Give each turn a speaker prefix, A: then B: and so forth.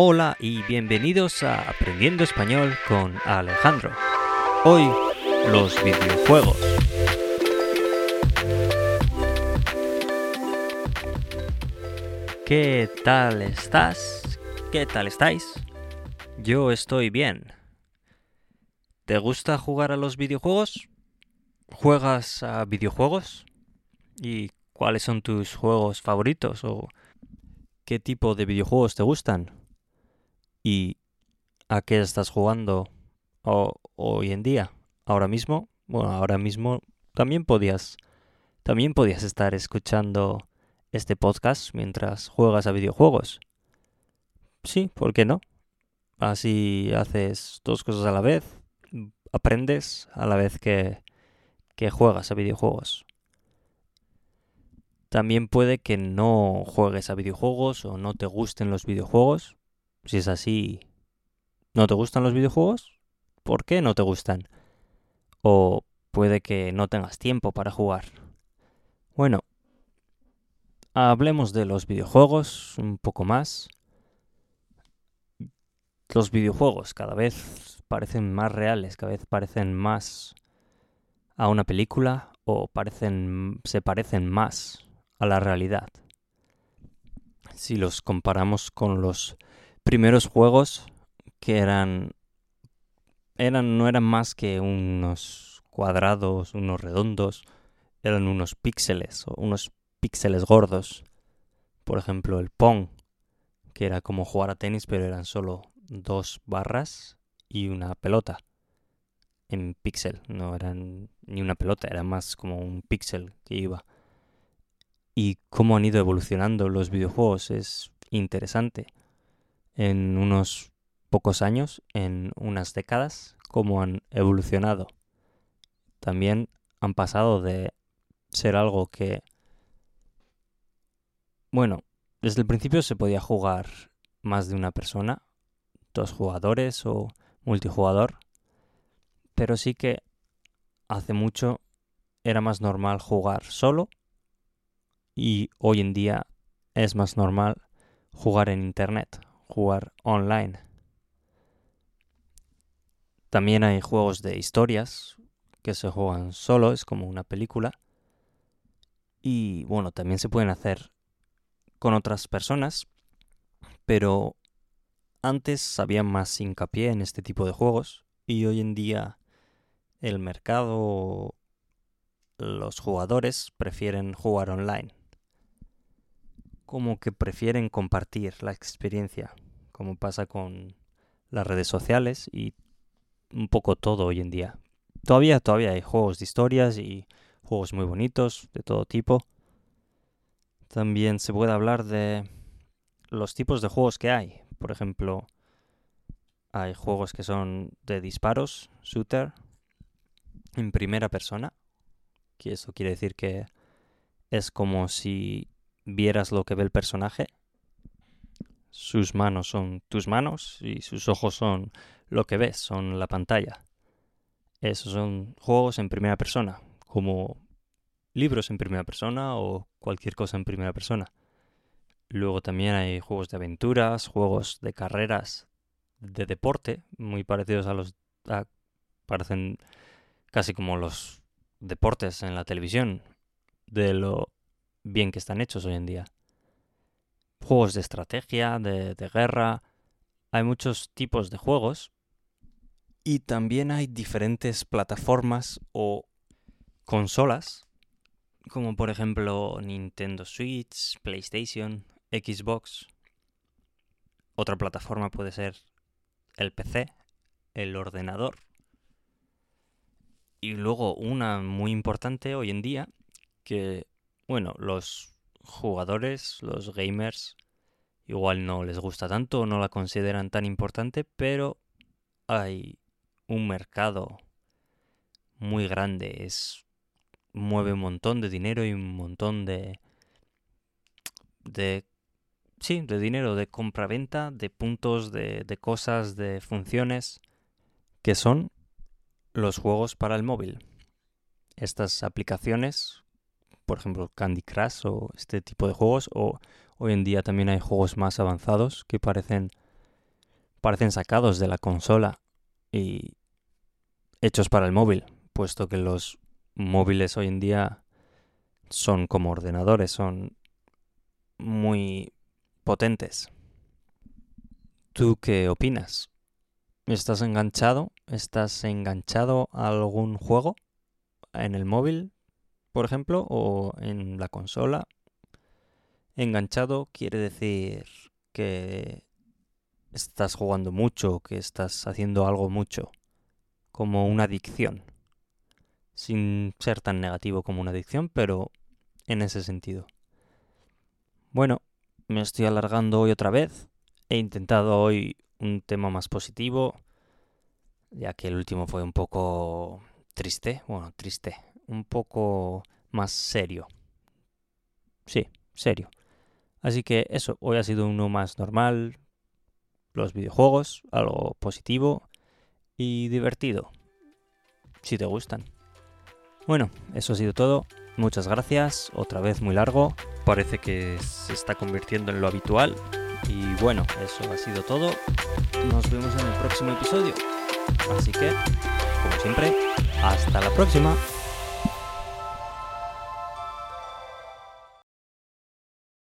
A: Hola y bienvenidos a Aprendiendo Español con Alejandro. Hoy, los videojuegos. ¿Qué tal estás? ¿Qué tal estáis? Yo estoy bien. ¿Te gusta jugar a los videojuegos? ¿Juegas a videojuegos? ¿Y cuáles son tus juegos favoritos o qué tipo de videojuegos te gustan? ¿Y a qué estás jugando hoy en día? Ahora mismo, bueno, ahora mismo también podías también podías estar escuchando este podcast mientras juegas a videojuegos. Sí, ¿por qué no? Así haces dos cosas a la vez, aprendes a la vez que, que juegas a videojuegos. También puede que no juegues a videojuegos o no te gusten los videojuegos. Si es así, ¿no te gustan los videojuegos? ¿Por qué no te gustan? O puede que no tengas tiempo para jugar. Bueno, hablemos de los videojuegos un poco más. Los videojuegos cada vez parecen más reales, cada vez parecen más a una película o parecen se parecen más a la realidad. Si los comparamos con los primeros juegos que eran eran no eran más que unos cuadrados, unos redondos, eran unos píxeles o unos píxeles gordos. Por ejemplo, el Pong, que era como jugar a tenis, pero eran solo dos barras y una pelota en píxel. No eran ni una pelota, era más como un píxel que iba y cómo han ido evolucionando los videojuegos es interesante. En unos pocos años, en unas décadas, cómo han evolucionado. También han pasado de ser algo que, bueno, desde el principio se podía jugar más de una persona, dos jugadores o multijugador, pero sí que hace mucho era más normal jugar solo y hoy en día es más normal jugar en Internet, jugar online. También hay juegos de historias que se juegan solo, es como una película. Y bueno, también se pueden hacer con otras personas, pero antes había más hincapié en este tipo de juegos y hoy en día el mercado, los jugadores prefieren jugar online como que prefieren compartir la experiencia, como pasa con las redes sociales y un poco todo hoy en día. Todavía, todavía hay juegos de historias y juegos muy bonitos de todo tipo. También se puede hablar de los tipos de juegos que hay. Por ejemplo, hay juegos que son de disparos, shooter, en primera persona, que eso quiere decir que es como si vieras lo que ve el personaje, sus manos son tus manos y sus ojos son lo que ves, son la pantalla. Esos son juegos en primera persona, como libros en primera persona o cualquier cosa en primera persona. Luego también hay juegos de aventuras, juegos de carreras, de deporte, muy parecidos a los... parecen casi como los deportes en la televisión, de lo bien que están hechos hoy en día. Juegos de estrategia, de, guerra, hay muchos tipos de juegos y también hay diferentes plataformas o consolas, como por ejemplo Nintendo Switch, PlayStation, Xbox. Otra plataforma puede ser el PC, el ordenador. Y luego una muy importante hoy en día, que bueno, los jugadores, los gamers, igual no les gusta tanto no la consideran tan importante, pero hay un mercado muy grande, es mueve un montón de dinero y un montón de de sí, de dinero, de compra-venta, de puntos, de, de cosas, de funciones que son los juegos para el móvil. Estas aplicaciones por ejemplo, Candy Crush o este tipo de juegos, o hoy en día también hay juegos más avanzados que parecen parecen sacados de la consola y hechos para el móvil, puesto que los móviles hoy en día son como ordenadores, son muy potentes. ¿Tú qué opinas? ¿Estás enganchado? ¿Estás enganchado a algún juego? ¿En el móvil, por ejemplo? ¿O en la consola? Enganchado quiere decir que estás jugando mucho, que estás haciendo algo mucho, como una adicción. Sin ser tan negativo como una adicción, pero en ese sentido. Bueno, me estoy alargando hoy otra vez. He intentado hoy un tema más positivo, ya que el último fue un poco triste, bueno, triste, un poco más serio. Sí, serio. Así que eso, hoy ha sido uno más normal, los videojuegos, algo positivo y divertido, si te gustan. Bueno, eso ha sido todo. Muchas gracias, otra vez muy largo. Parece que se está convirtiendo en lo habitual. Y bueno, eso ha sido todo. Nos vemos en el próximo episodio. Así que, como siempre, hasta la próxima.